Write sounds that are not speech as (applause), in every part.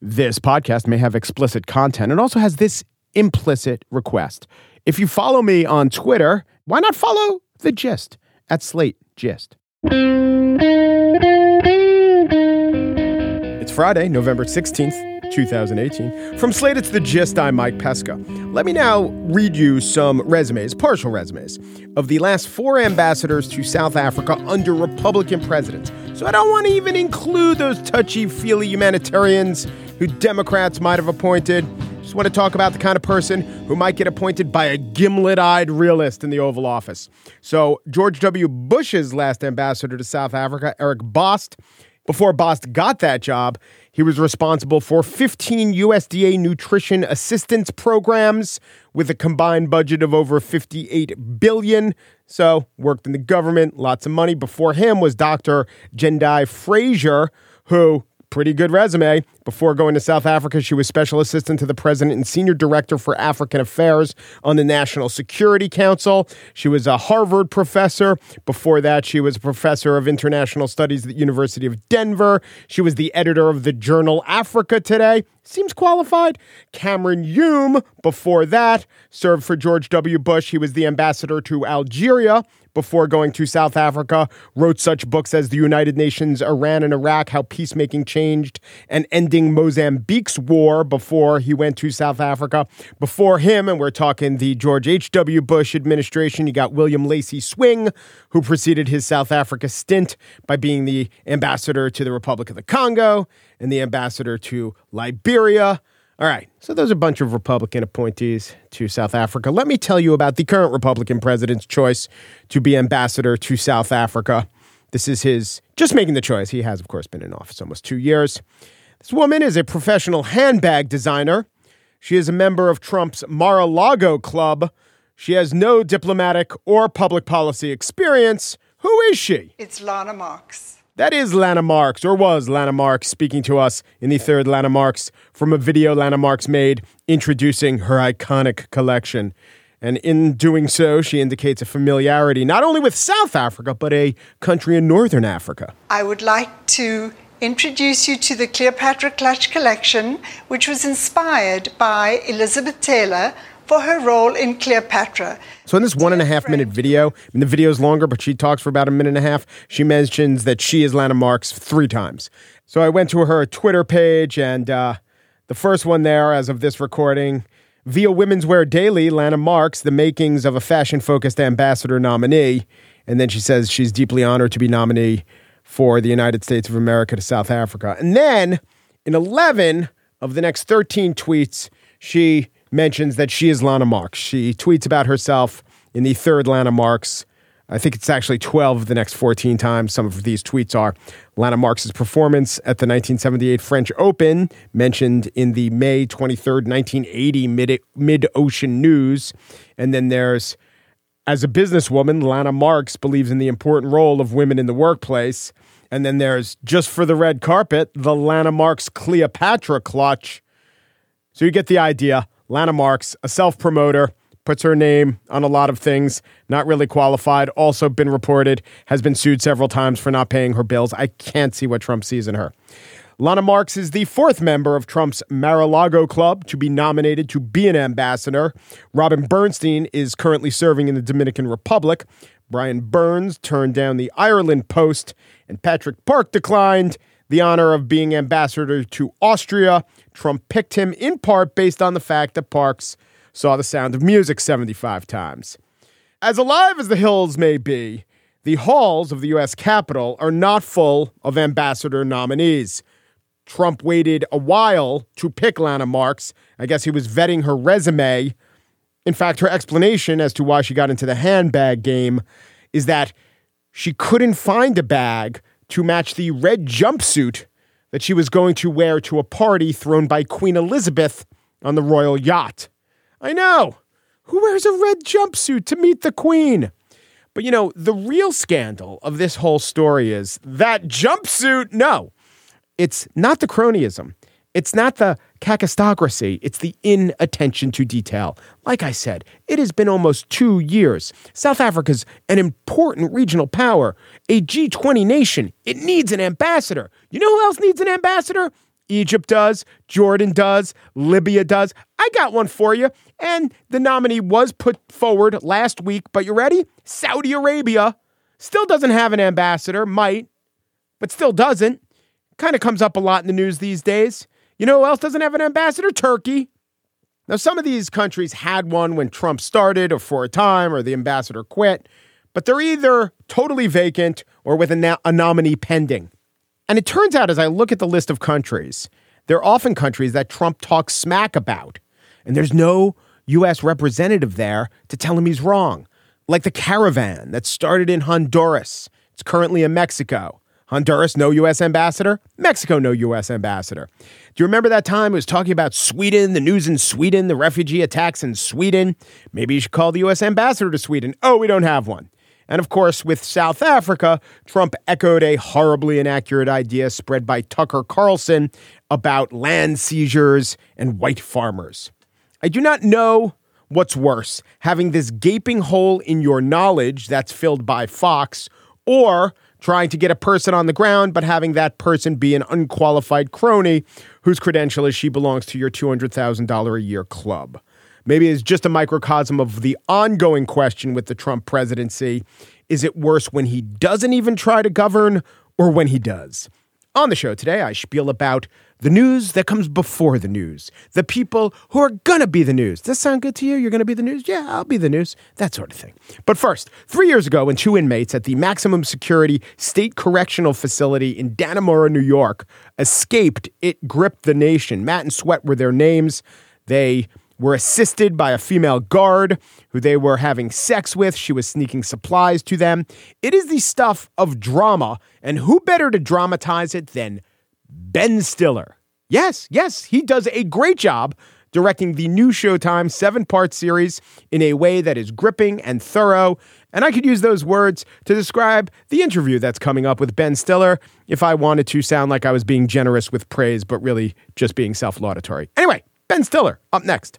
This podcast may have explicit content and also has this implicit request. If you follow me on Twitter, why not follow the gist at Slate Gist? It's Friday, November 16th, 2018. From Slate, it's the gist. I'm Mike Pesca. Let me now read you some resumes, partial resumes, of the last four ambassadors to South Africa under Republican presidents. So I don't want to even include those touchy feely humanitarians who Democrats might have appointed. Just want to talk about the kind of person who might get appointed by a gimlet eyed realist in the Oval Office. So, George W. Bush's last ambassador to South Africa, Eric Bost, before Bost got that job, he was responsible for 15 USDA nutrition assistance programs with a combined budget of over 58 billion. So, worked in the government, lots of money. Before him was Dr. Jendayi Frazer, who pretty good resume. Before going to South Africa, she was special assistant to the president and senior director for African affairs on the National Security Council. She was a Harvard professor. Before that, she was a professor of international studies at the University of Denver. She was the editor of the journal Africa Today. Seems qualified. Cameron Hume, before that, served for George W. Bush. He was the ambassador to Algeria before going to South Africa, wrote such books as The United Nations, Iran and Iraq, How Peacemaking Changed, and Ending Mozambique's War before he went to South Africa. Before him, and we're talking the George H.W. Bush administration, you got William Lacy Swing, who preceded his South Africa stint by being the ambassador to the Republic of the Congo and the ambassador to Liberia. All right. So those are a bunch of Republican appointees to South Africa. Let me tell you about the current Republican president's choice to be ambassador to South Africa. This is his just making the choice. He has, of course, been in office almost two years. This woman is a professional handbag designer. She is a member of Trump's Mar a Lago Club. She has no diplomatic or public policy experience. Who is she? It's Lana Marks. That is Lana Marks, or was Lana Marks, speaking to us in the third Lana Marks from a video Lana Marks made introducing her iconic collection. And in doing so, she indicates a familiarity not only with South Africa, but a country in Northern Africa. I would like to introduce you to the Cleopatra Clutch collection, which was inspired by Elizabeth Taylor, for her role in Cleopatra. So, in this one and a half minute video, and the video is longer, but she talks for about a minute and a half, she mentions that she is Lana Marks three times. So, I went to her Twitter page, and uh, the first one there, as of this recording, via Women's Wear Daily, Lana Marks, the makings of a fashion focused ambassador nominee. And then she says she's deeply honored to be nominee for the United States of America to South Africa. And then in 11 of the next 13 tweets, she mentions that she is Lana Marks. She tweets about herself in the third Lana Marks. I think it's actually 12 of the next 14 times. Some of these tweets are Lana Marks' performance at the 1978 French Open, mentioned in the May 23rd, 1980 Mid Ocean News. And then there's, as a businesswoman, Lana Marks believes in the important role of women in the workplace. And then there's, just for the red carpet, the Lana Marks Cleopatra clutch. So you get the idea. Lana Marks, a self promoter, puts her name on a lot of things, not really qualified, also been reported, has been sued several times for not paying her bills. I can't see what Trump sees in her. Lana Marks is the fourth member of Trump's Mar-a-Lago Club to be nominated to be an ambassador. Robin Bernstein is currently serving in the Dominican Republic. Brian Burns turned down the Ireland post, and Patrick Park declined the honor of being ambassador to Austria. Trump picked him in part based on the fact that Parks saw The Sound of Music 75 times. As alive as the hills may be, the halls of the U.S. Capitol are not full of ambassador nominees. Trump waited a while to pick Lana Marks. I guess he was vetting her resume. In fact, her explanation as to why she got into the handbag game is that she couldn't find a bag to match the red jumpsuit that she was going to wear to a party thrown by Queen Elizabeth on the royal yacht. I know. Who wears a red jumpsuit to meet the Queen? But you know, the real scandal of this whole story is that jumpsuit. No, it's not the cronyism. It's not the kakistocracy. It's the inattention to detail. Like I said, it has been almost two years. South Africa's an important regional power, a G20 nation. It needs an ambassador. You know who else needs an ambassador? Egypt does, Jordan does, Libya does. I got one for you. And the nominee was put forward last week, but you ready? Saudi Arabia still doesn't have an ambassador, might, but still doesn't. Kind of comes up a lot in the news these days. You know who else doesn't have an ambassador? Turkey. Now, some of these countries had one when Trump started or for a time or the ambassador quit, but they're either totally vacant or with a, na- a nominee pending. And it turns out, as I look at the list of countries, they're often countries that Trump talks smack about. And there's no U.S. representative there to tell him he's wrong. Like the caravan that started in Honduras, it's currently in Mexico. Honduras, no U.S. ambassador. Mexico, no U.S. ambassador. Do you remember that time it was talking about Sweden, the news in Sweden, the refugee attacks in Sweden? Maybe you should call the U.S. ambassador to Sweden. Oh, we don't have one. And of course, with South Africa, Trump echoed a horribly inaccurate idea spread by Tucker Carlson about land seizures and white farmers. I do not know what's worse, having this gaping hole in your knowledge that's filled by Fox, or trying to get a person on the ground, but having that person be an unqualified crony whose credential is she belongs to your $200,000 a year club. Maybe it's just a microcosm of the ongoing question with the Trump presidency. Is it worse when he doesn't even try to govern or when he does? On the show today, I spiel about the news that comes before the news, the people who are going to be the news. Does that sound good to you? You're going to be the news? Yeah, I'll be the news. That sort of thing. But first, three years ago, when two inmates at the maximum security state correctional facility in Dannemora, New York, escaped, it gripped the nation. Matt and Sweat were their names. They were assisted by a female guard who they were having sex with. She was sneaking supplies to them. It is the stuff of drama, and who better to dramatize it than Ben Stiller? Yes, yes, he does a great job directing the new Showtime seven part series in a way that is gripping and thorough. And I could use those words to describe the interview that's coming up with Ben Stiller if I wanted to sound like I was being generous with praise, but really just being self laudatory. Anyway, Ben Stiller up next.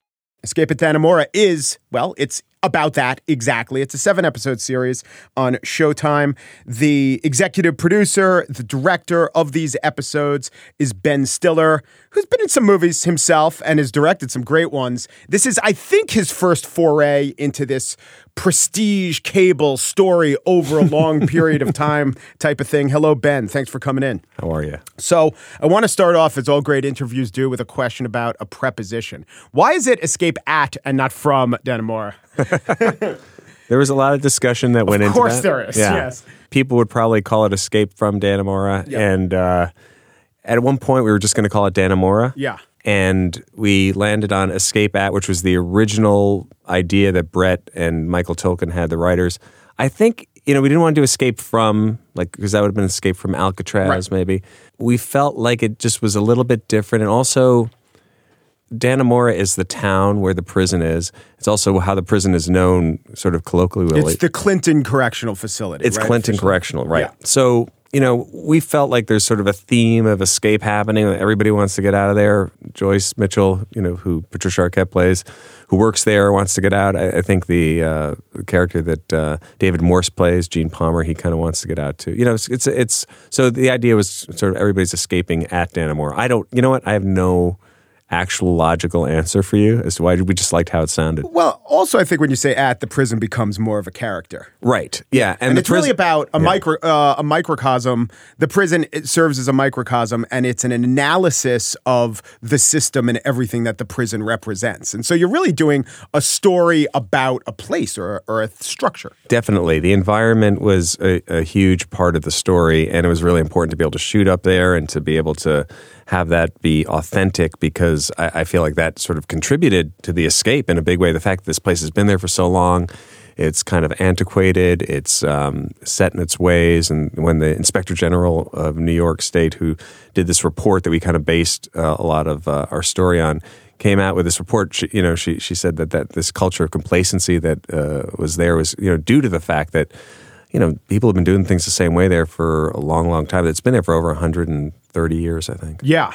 Escape at Dannemora is, well, it's about that exactly. It's a seven episode series on Showtime. The executive producer, the director of these episodes is Ben Stiller, who's been in some movies himself and has directed some great ones. This is, I think, his first foray into this prestige cable story over a long (laughs) period of time type of thing. Hello, Ben. Thanks for coming in. How are you? So I want to start off, as all great interviews do, with a question about a preposition. Why is it escape at and not from Dannemora? (laughs) There was a lot of discussion that went into Of course that. there is, yes. People would probably call it Escape from Dannemora. Yeah. And uh, at one point, we were just going to call it Dannemora. Yeah. And we landed on Escape at, which was the original idea that Brett and Michael Tolkin had, the writers. I think, you know, we didn't want to do Escape from, like, because that would have been Escape from Alcatraz, Right. maybe. We felt like it just was a little bit different. And also, Dannemora is the town where the prison is. It's also how the prison is known, sort of colloquially. It's the Clinton Correctional Facility. It's right? Clinton Officially. Correctional, right? Yeah. So you know, we felt like there's sort of a theme of escape happening. Everybody wants to get out of there. Joyce Mitchell, you know, who Patricia Arquette plays, who works there, wants to get out. I, I think the, uh, character that uh, David Morse plays, Gene Palmer, he kind of wants to get out too. You know, it's, it's it's so the idea was sort of everybody's escaping at Dannemora. I don't, you know what? I have no actual logical answer for you as to why we just liked how it sounded. Well, also, I think when you say at, the prison becomes more of a character. Right. Yeah. And, the it's really about a Yeah. micro uh, a microcosm. The prison it serves as a microcosm, and it's an analysis of the system and everything that the prison represents. And so you're really doing a story about a place or, or a structure. Definitely. The environment was a, a huge part of the story, and it was really important to be able to shoot up there and to be able to have that be authentic because I, I feel like that sort of contributed to the escape in a big way. The fact that this place has been there for so long, it's kind of antiquated, it's um, set in its ways. And when the Inspector General of New York State, who did this report that we kind of based uh, a lot of uh, our story on, came out with this report. She, you know, she she said that that this culture of complacency that uh, was there was you know due to the fact that you know people have been doing things the same way there for a long, long time. It's been there for over 130 years, I think. Yeah.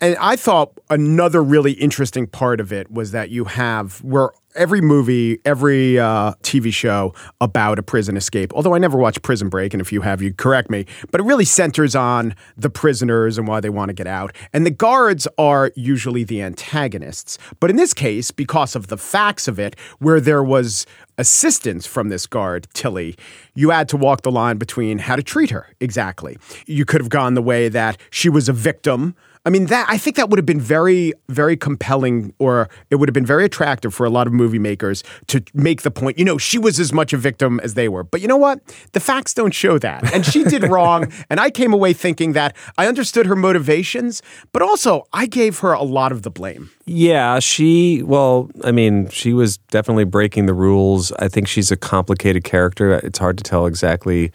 And I thought another really interesting part of it was that you have where every movie, every uh, TV show about a prison escape, although I never watched Prison Break, and if you have, you correct me, but it really centers on the prisoners and why they want to get out. And the guards are usually the antagonists. But in this case, because of the facts of it, where there was assistance from this guard, Tilly, you had to walk the line between how to treat her exactly. You could have gone the way that she was a victim. I mean that I think that would have been very very compelling or it would have been very attractive for a lot of movie makers to make the point, you know, she was as much a victim as they were. But you know what? The facts don't show that. And she did (laughs) wrong and I came away thinking that I understood her motivations, but also I gave her a lot of the blame. Yeah, she, well, I mean, she was definitely breaking the rules. I think she's a complicated character. It's hard to tell exactly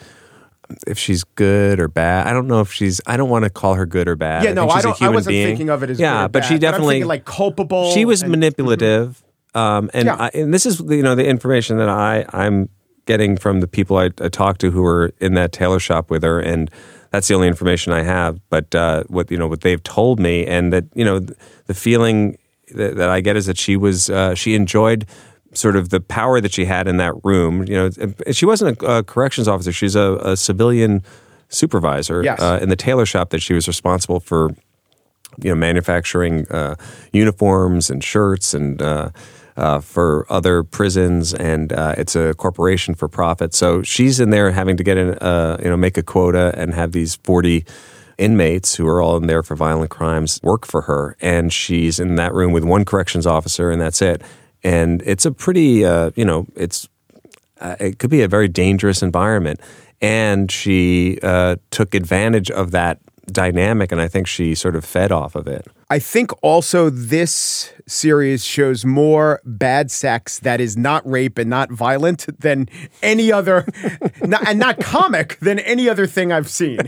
if she's good or bad. I don't know if she's, I don't want to call her good or bad. Yeah, no, think I don't I wasn't being. thinking of it as yeah, but she bad, I'm definitely, thinking like culpable. she was and- manipulative. Um, and, Yeah. I, and this is, you know, the information that I, I'm getting from the people I, I talked to who were in that tailor shop with her. And that's the only information I have. But uh, what, you know, what they've told me and that, you know, the feeling that, that I get is that she was, uh, she enjoyed sort of the power that she had in that room. You know, she wasn't a, a corrections officer. She's a, a civilian supervisor Yes. uh, in the tailor shop that she was responsible for you know, manufacturing uh, uniforms and shirts and uh, uh, for other prisons, and uh, it's a corporation for profit. So she's in there having to get in, uh, you know, make a quota and have these forty inmates who are all in there for violent crimes work for her, and she's in that room with one corrections officer, and that's it. And it's a pretty, uh, you know, it's uh, it could be a very dangerous environment. And she uh, took advantage of that dynamic, and I think she sort of fed off of it. I think also this series shows more bad sex that is not rape and not violent than any other, (laughs) not, and not comic than any other thing I've seen.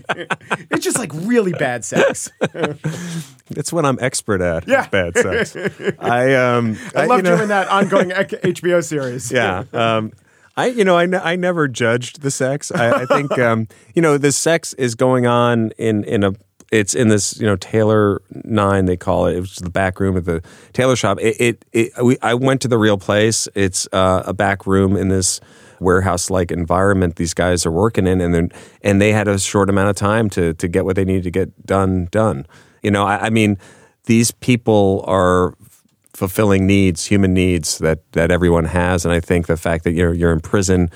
It's just like really bad sex. (laughs) It's what I'm expert at. Yeah. bad sex. I um, I you know- you in that ongoing (laughs) HBO series. yeah. Um, I, you know, I, I never judged the sex. I, I think, (laughs) um, you know, the sex is going on in, in a, it's in this, you know, Taylor Nine, they call it. It was the back room of the Taylor shop. It, it, it we, I went to the real place. It's uh, a back room in this warehouse like environment these guys are working in and then and they had a short amount of time to to get what they needed to get done done you know i, I mean these people are fulfilling needs, human needs that that everyone has, and I think the fact that you're you're in prison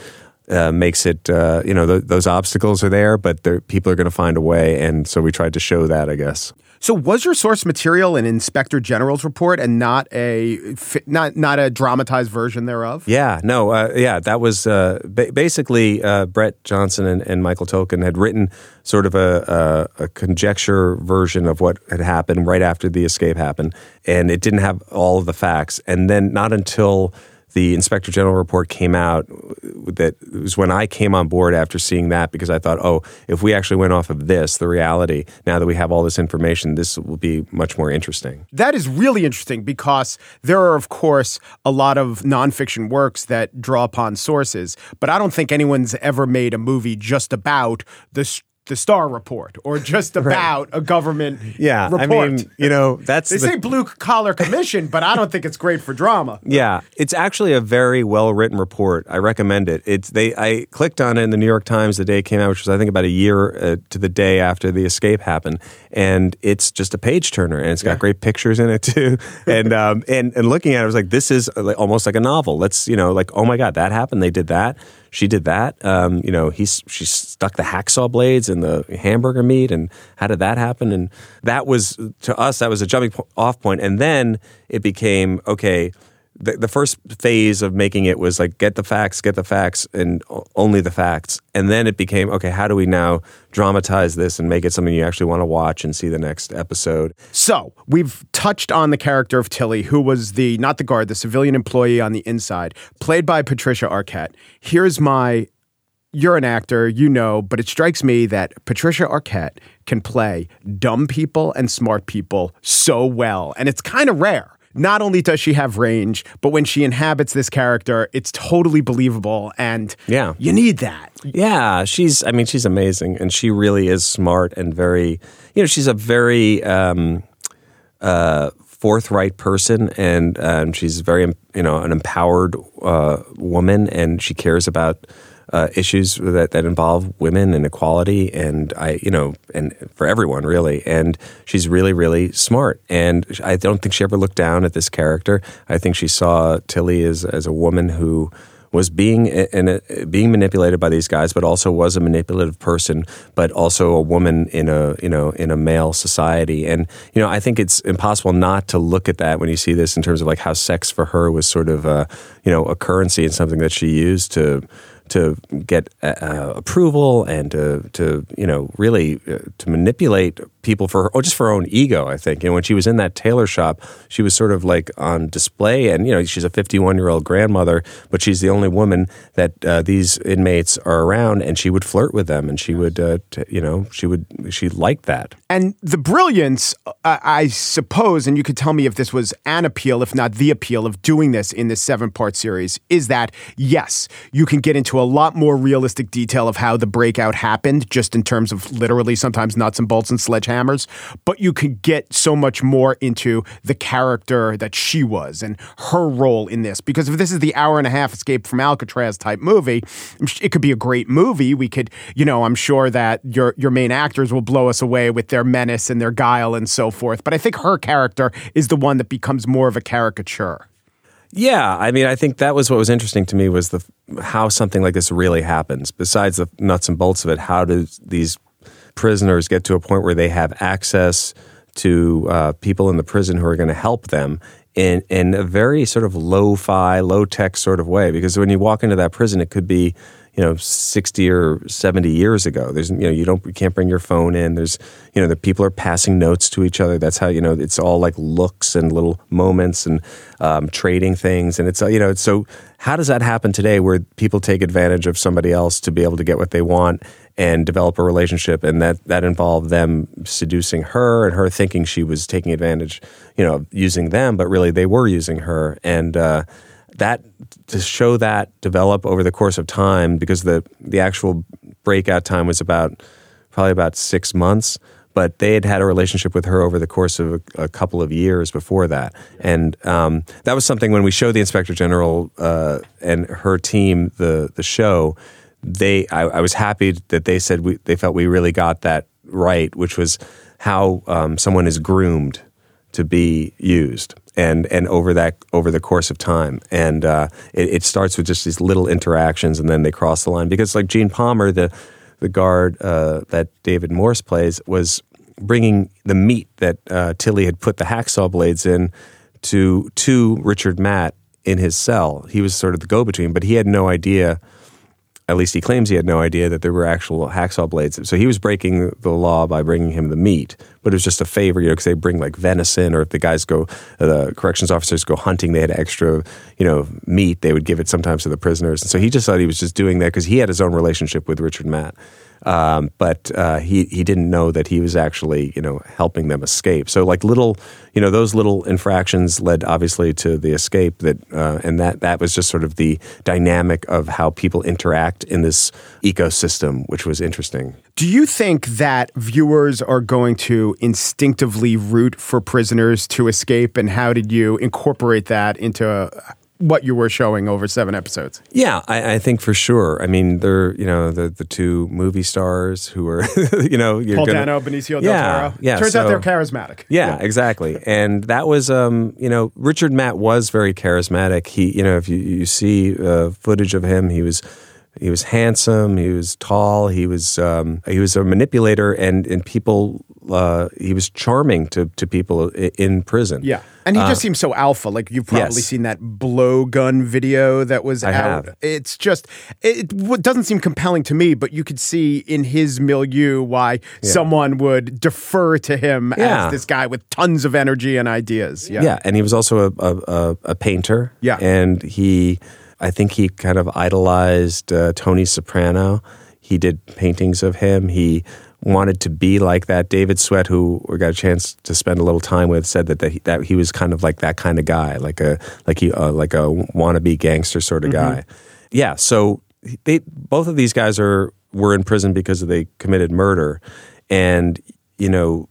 uh, makes it uh, you know th- those obstacles are there, but people are going to find a way, and so we tried to show that, I guess. So was your source material an inspector general's report and not a not not a dramatized version thereof? Yeah, no, uh, yeah, that was uh, ba- basically uh, Brett Johnson and, and Michael Tolkin had written sort of a, a, a conjecture version of what had happened right after the escape happened, and it didn't have all of the facts. And then not until the Inspector General report came out, that was when I came on board after seeing that because I thought, oh, if we actually went off of this, the reality, now that we have all this information, this will be much more interesting. That is really interesting because there are, of course, a lot of nonfiction works that draw upon sources, but I don't think anyone's ever made a movie just about the the Starr Report or (laughs) just about a government Yeah, report. I mean, you know, that's they the- say blue collar commission, but I don't think it's great for drama. Yeah, it's actually a very well written report. I recommend it. It's they. I clicked on it in the New York Times the day it came out, which was I think about a year uh, to the day after the escape happened, and it's just a page turner, and it's got great pictures in it too. (laughs) and um, and and looking at it, I was like, this is uh, like, almost like a novel. Let's you know, like oh my god, that happened. They did that. She did that. Um, you know, he's she stuck the hacksaw blades in the hamburger meat, and how did that happen? And that was to us that was a jumping off point, and then it became okay the, the first phase of making it was like get the facts, get the facts, and only the facts. And then it became okay. How do we now dramatize this and make it something you actually want to watch and see the next episode? So we've touched on the character of Tilly, who was the not the guard, the civilian employee on the inside, played by Patricia Arquette. Here's my you're an actor, you know, but it strikes me that Patricia Arquette can play dumb people and smart people so well. And it's kind of rare. Not only does she have range, but when she inhabits this character, it's totally believable. And Yeah. you need that. Yeah, she's. I mean, she's amazing, and she really is smart and very. You know, she's a very um, uh, forthright person, and um, she's very, you know, an empowered uh, woman, and she cares about. Uh, issues that, that involve women and equality, and I, you know, and for everyone really. And she's really, really smart. And I don't think she ever looked down at this character. I think she saw Tilly as as a woman who was being in a, being manipulated by these guys, but also was a manipulative person, but also a woman in a you know in a male society. And you know, I think it's impossible not to look at that when you see this in terms of like how sex for her was sort of a you know a currency and something that she used to to get uh, uh, approval and to, to you know really uh, to manipulate people for her, or just for her own ego. I think. And when she was in that tailor shop, she was sort of like on display. And you know, she's a 51 year old grandmother, but she's the only woman that uh, these inmates are around, and she would flirt with them, and she would, uh, t- you know, she would she liked that. And the brilliance, I, I suppose, and you could tell me if this was an appeal, if not the appeal, of doing this in this seven part series, is that yes, you can get into a lot more realistic detail of how the breakout happened, just in terms of literally sometimes nuts and bolts and sledgehammers, but you could get so much more into the character that she was and her role in this. Because if this is the hour and a half escape from Alcatraz type movie, it could be a great movie. We could, you know, I'm sure that your your main actors will blow us away with their menace and their guile and so forth. But I think her character is the one that becomes more of a caricature. Yeah, I mean, I think that was what was interesting to me was the how something like this really happens. Besides the nuts and bolts of it, how do these prisoners get to a point where they have access to uh, people in the prison who are going to help them in in a very sort of low-fi, low-tech sort of way? Because when you walk into that prison, it could be you know 60 or 70 years ago. There's you know you don't you can't bring your phone in. There's you know the people are passing notes to each other. That's how you know it's all like looks and little moments and um, trading things. And it's uh, you know so how does that happen today where people take advantage of somebody else to be able to get what they want and develop a relationship and that that involved them seducing her and her thinking she was taking advantage you know using them but really they were using her. And uh, that to show that develop over the course of time because the the actual breakout time was about probably about six months but they had had a relationship with her over the course of a, a couple of years before that. And um, that was something when we showed the inspector general uh, and her team the the show they I, I was happy that they said we, they felt we really got that right which was how um, someone is groomed to be used and and over that over the course of time. And uh, it, it, starts with just these little interactions and then they cross the line because like Gene Palmer the the guard uh, that David Morse plays was bringing the meat that uh, Tilly had put the hacksaw blades in to to Richard Matt in his cell. He was sort of the go between but he had no idea at least he claims he had no idea that there were actual hacksaw blades. So he was breaking the law by bringing him the meat, but it was just a favor, you know, because they bring like venison, or if the guys go, the corrections officers go hunting, they had extra, you know, meat. They would give it sometimes to the prisoners, and so he just thought he was just doing that because he had his own relationship with Richard Matt. Um, but uh, he he didn't know that he was actually you know helping them escape. So like little you know those little infractions led obviously to the escape that uh, and that that was just sort of the dynamic of how people interact in this ecosystem, which was interesting. Do you think that viewers are going to instinctively root for prisoners to escape, and how did you incorporate that into? What you were showing over seven episodes. Yeah, I, I, think for sure. I mean, they're you know the the two movie stars who are (laughs) you know Paul gonna, Dano, Benicio yeah, del Toro. Yeah, turns so, out they're charismatic. Yeah, yeah, exactly. And that was um you know Richard Matt was very charismatic. He you know if you you see uh, footage of him, he was He was handsome. He was tall. He was um, he was a manipulator, and and people. Uh, he was charming to to people in prison. Yeah. And he just seems so alpha. Like you've probably Uh, yes. seen that blowgun video that was I out. have. It's just it, it doesn't seem compelling to me, but you could see in his milieu why someone would defer to him Yeah. as this guy with tons of energy and ideas. Yeah. Yeah, and he was also a, a, a, a painter. Yeah. and he, I think he kind of idolized uh, Tony Soprano. He did paintings of him. He wanted to be like that. David Sweat, who we got a chance to spend a little time with, said that that he, that he was kind of like that kind of guy, like a like he uh, like a wannabe gangster sort of guy. Yeah, so they both of these guys are were in prison because they committed murder, and you know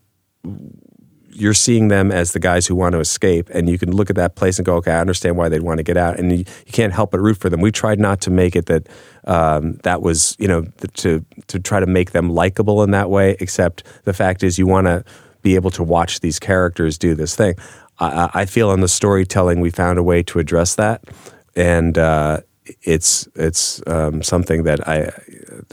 you're seeing them as the guys who want to escape, and you can look at that place and go, okay, I understand why they'd want to get out, and you, you can't help but root for them. We tried not to make it that um, that was, you know, to to try to make them likable in that way. Except the fact is, you want to be able to watch these characters do this thing. I, I feel in the storytelling we found a way to address that, and. Uh, it's it's um, something that I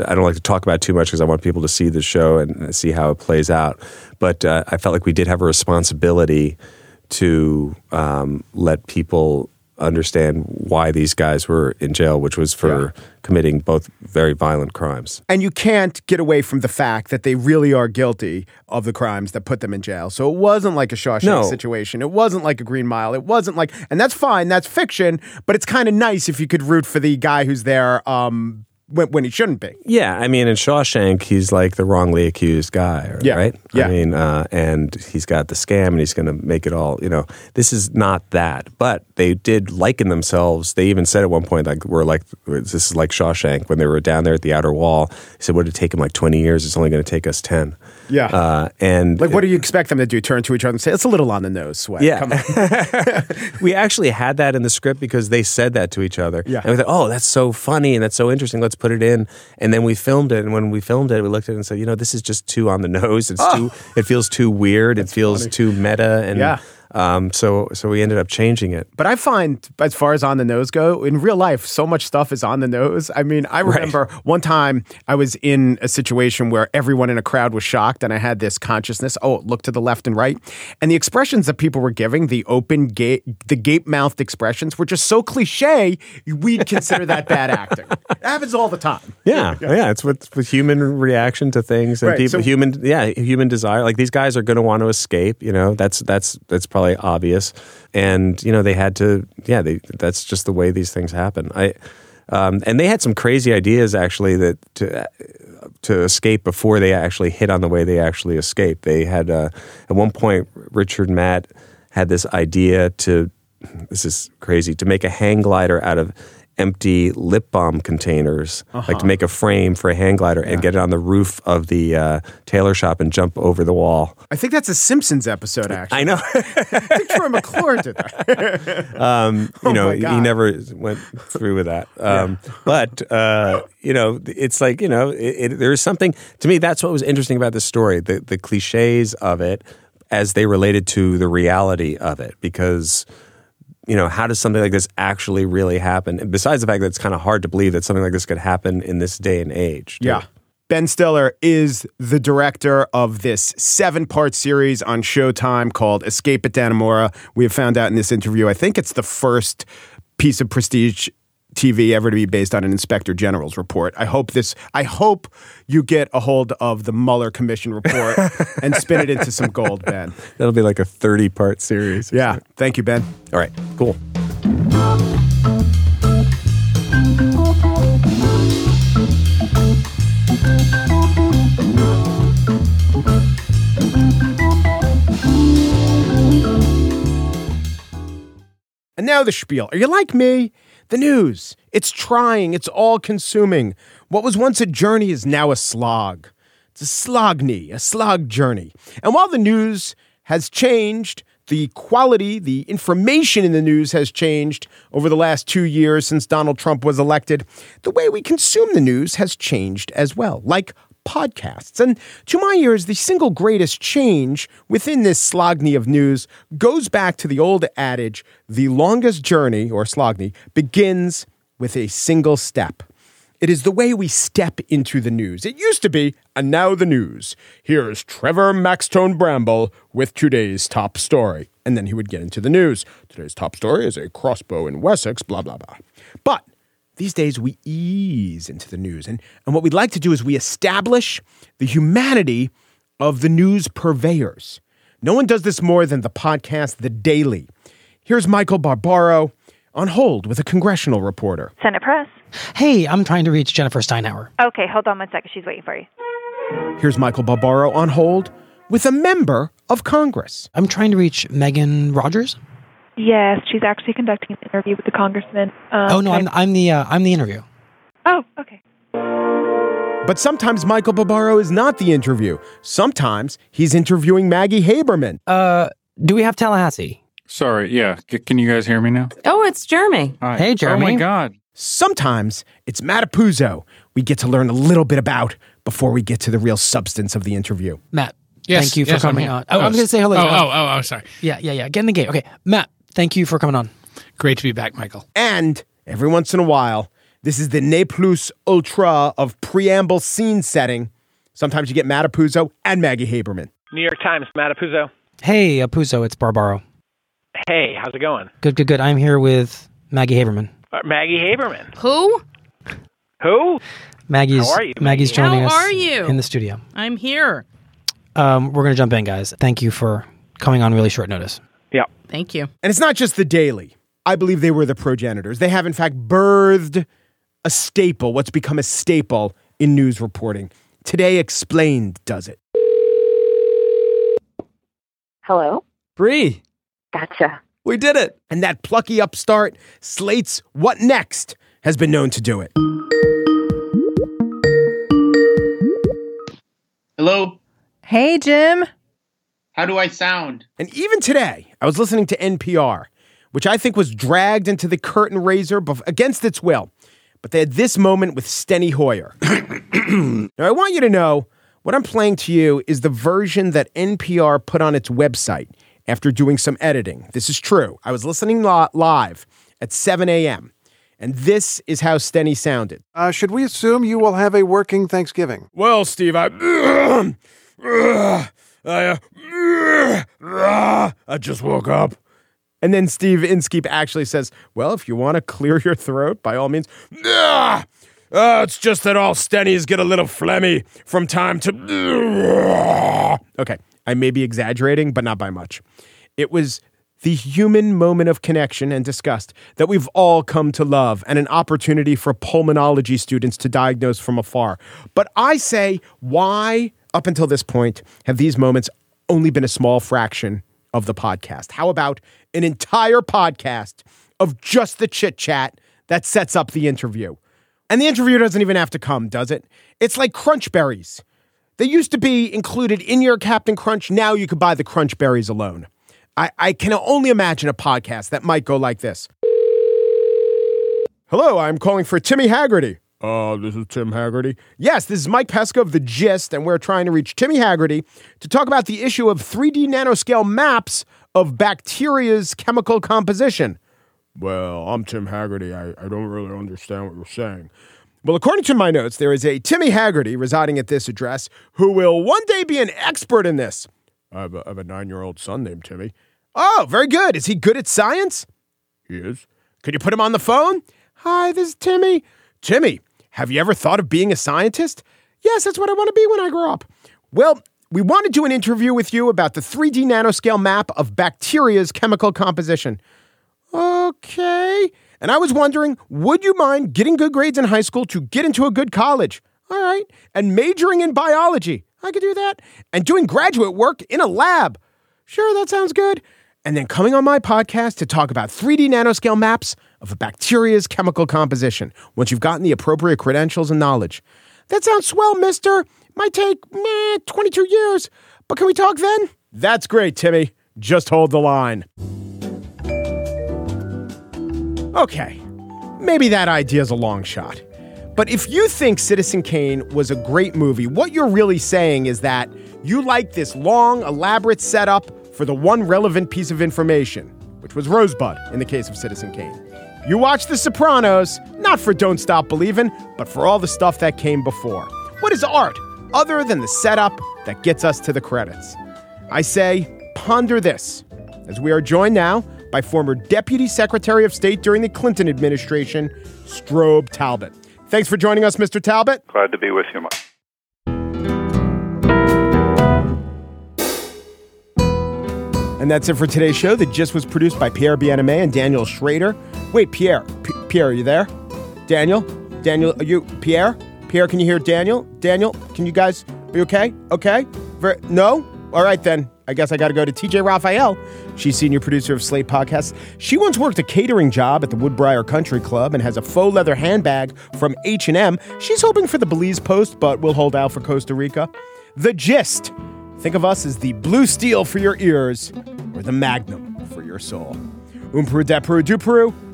I don't like to talk about too much because I want people to see the show and see how it plays out. But uh, I felt like we did have a responsibility to um, let people understand why these guys were in jail, which was for committing both very violent crimes. And you can't get away from the fact that they really are guilty of the crimes that put them in jail. So it wasn't like a Shawshank No. situation. It wasn't like a Green Mile. It wasn't like, and that's fine. That's fiction. But it's kind of nice if you could root for the guy who's there um, when, when he shouldn't be. Yeah, I mean, in Shawshank, he's like the wrongly accused guy, Yeah, right? yeah. I mean, uh, and he's got the scam, and he's going to make it all. You know, this is not that, but they did liken themselves. They even said at one point, like, we're like, this is like Shawshank when they were down there at the outer wall. They said, "Would it take him like twenty years? It's only going to take us 10. Yeah. uh, and Like, what do you expect them to do? Turn to each other and say, it's a little on the nose, Sweat. Yeah. Come on. (laughs) we actually had that in the script because they said that to each other. Yeah. And we thought, oh, that's so funny and that's so interesting. Let's put it in. And then we filmed it. And when we filmed it, we looked at it and said, you know, this is just too on the (laughs) nose. It's too, ah. it feels too weird. it feels too meta. And Yeah. Um, so, so we ended up changing it. But I find, as far as on the nose go, in real life, so much stuff is on the nose. I mean, I remember one time I was in a situation where everyone in a crowd was shocked, and I had this consciousness: oh, look to the left and right, and the expressions that people were giving, the open gate, the gape-mouthed expressions, were just so cliche. We'd consider that bad (laughs) acting. It happens all the time. Yeah, yeah, it's what with human reaction to things and Right, people, so- human, yeah, human desire. Like these guys are going to want to escape. You know, that's that's that's probably obvious, and you know they had to. Yeah, they, that's just the way these things happen. I, um, and they had some crazy ideas actually that to to escape before they actually hit on the way they actually escaped. They had uh, at one point Richard Matt had this idea to this is crazy to make a hang glider out of empty lip balm containers, like to make a frame for a hang glider and get it on the roof of the uh, tailor shop and jump over the wall. I think that's a Simpsons episode. Actually, I know, I think Troy McClure did that. (laughs) you (laughs) know, my he never went through with that. Um, But uh, you know, it's like you know, it, it, there's something to me. That's what was interesting about this story: the the cliches of it as they related to the reality of it, because. You know, how does something like this actually really happen? And besides the fact that it's kind of hard to believe that something like this could happen in this day and age. too. Yeah. Ben Stiller is the director of this seven part series on Showtime called Escape at Dannemora. We have found out in this interview, I think it's the first piece of prestige TV ever to be based on an inspector general's report. I hope this, I hope you get a hold of the Mueller Commission report (laughs) and spin it into some gold, Ben. That'll be like a 30 part series. Yeah. something. Thank you, Ben. All right. Cool. And now the spiel. Are you like me? The news. It's trying, it's all consuming. What was once a journey is now a slog. It's a slogny, a slog journey. And while the news has changed, the quality, the information in the news has changed over the last two years since Donald Trump was elected. The way we consume the news has changed as well, like podcasts. And to my ears, the single greatest change within this slogny of news goes back to the old adage the longest journey, or slogny, begins with a single step. It is the way we step into the news. It used to be, and now the news. Here's Trevor Maxtone Bramble with today's top story. And then he would get into the news. Today's top story is a crossbow in Wessex, blah, blah, blah. But these days we ease into the news. And, and what we'd like to do is we establish the humanity of the news purveyors. No one does this more than the podcast The Daily. Here's Michael Barbaro on hold with a congressional reporter. Senate Press. Hey, I'm trying to reach Jennifer Steinhauer. Okay, hold on one second. She's waiting for you. Here's Michael Barbaro on hold with a member of Congress. I'm trying to reach Megan Rogers. Yes, she's actually conducting an interview with the congressman. Um, oh no, I'm I'm the uh, I'm the interview. Oh, okay. But sometimes Michael Barbaro is not the interview. Sometimes he's interviewing Maggie Haberman. Uh, do we have Tallahassee? Sorry, yeah. C- can you guys hear me now? Oh, it's Jeremy. Hi. Hey, Jeremy. Oh my God. Sometimes it's Matt Apuzzo we get to learn a little bit about before we get to the real substance of the interview. Matt. Yes, thank you for yes, I'm coming on. Oh, Oh, I'm going to say hello. Oh, oh, oh, oh, sorry. Yeah, yeah, yeah. Get in the game. Okay, Matt. Thank you for coming on. Great to be back, Michael. And every once in a while, this is the ne plus ultra of preamble scene setting. Sometimes you get Matt Apuzzo and Maggie Haberman. New York Times, Matt Apuzzo. Hey, Apuzzo, it's Barbaro. Hey, how's it going? Good, good, good. I'm here with Maggie Haberman. Uh, Maggie Haberman. Who? Who? Maggie's How are you, Maggie's Maggie? joining How us are you? in the studio. I'm here. Um, we're going to jump in, guys. Thank you for coming on really short notice. Yeah. Thank you. And it's not just the Daily. I believe they were the progenitors. They have, in fact, birthed a staple, what's become a staple in news reporting. Today Explained does it. Hello? Bree, Gotcha. we did it. And that plucky upstart, Slate's What Next, has been known to do it. Hello? Hey, Jim. How do I sound? And even today, I was listening to NPR, which I think was dragged into the curtain raiser bef- against its will. But they had this moment with Steny Hoyer. (coughs) now, I want you to know what I'm playing to you is the version that NPR put on its website after doing some editing. This is true. I was listening li- live at 7 a.m., and this is how Steny sounded. Uh, should we assume you will have a working Thanksgiving? Well, Steve, I. (coughs) I, uh, I just woke up. And then Steve Inskeep actually says, Well, if you want to clear your throat, by all means. Uh, it's just that all Stennies get a little phlegmy from time to. Okay, I may be exaggerating, but not by much. It was the human moment of connection and disgust that we've all come to love and an opportunity for pulmonology students to diagnose from afar. But I say, why, up until this point, have these moments only been a small fraction of the podcast? How about an entire podcast of just the chit chat that sets up the interview? And the interview doesn't even have to come, does it? It's like crunch berries. They used to be included in your Captain Crunch. Now you could buy the crunch berries alone. I, I can only imagine a podcast that might go like this. Hello, I'm calling for Timmy Haggerty. Uh, this is Tim Haggerty. Yes, this is Mike Pesca of The Gist, and we're trying to reach Timmy Haggerty to talk about the issue of 3D nanoscale maps of bacteria's chemical composition. Well, I'm Tim Haggerty. I, I don't really understand what you're saying. Well, according to my notes, there is a Timmy Haggerty residing at this address who will one day be an expert in this. I have a, a nine year old son named Timmy. Oh, very good. Is he good at science? He is. Could you put him on the phone? Hi, this is Timmy. Timmy, have you ever thought of being a scientist? Yes, that's what I want to be when I grow up. Well, we want to do an interview with you about the 3D nanoscale map of bacteria's chemical composition. Okay. And I was wondering, would you mind getting good grades in high school to get into a good college? All right. And majoring in biology. I could do that. And doing graduate work in a lab. Sure, that sounds good. And then coming on my podcast to talk about 3D nanoscale maps of a bacteria's chemical composition once you've gotten the appropriate credentials and knowledge. That sounds swell, mister. Might take meh, 22 years. But can we talk then? That's great, Timmy. Just hold the line. Okay, maybe that idea's a long shot. But if you think Citizen Kane was a great movie, what you're really saying is that you like this long, elaborate setup for the one relevant piece of information. which was Rosebud in the case of Citizen Kane. You watch The Sopranos, not for Don't Stop Believing, but for all the stuff that came before. What is art other than the setup that gets us to the credits? I say, ponder this, as we are joined now by former Deputy Secretary of State during the Clinton administration, Strobe Talbott. Thanks for joining us, Mr. Talbott. Glad to be with you, Mike. And that's it for today's show that just was produced by Pierre Bienaimé and Daniel Schrader. Wait, Pierre. P- Pierre, are you there? Daniel? Daniel, are you Pierre? Pierre, can you hear Daniel? Daniel, can you guys are you okay? Okay? Ver- no? All right then. I guess I got to go to TJ Raphael. She's senior producer of Slate Podcasts. She once worked a catering job at the Woodbriar Country Club and has a faux leather handbag from H&M. She's hoping for the Belize Post, but we'll hold out for Costa Rica. The Gist. Think of us as the blue steel for your ears or the magnum for your soul. Um Peru, du Peru,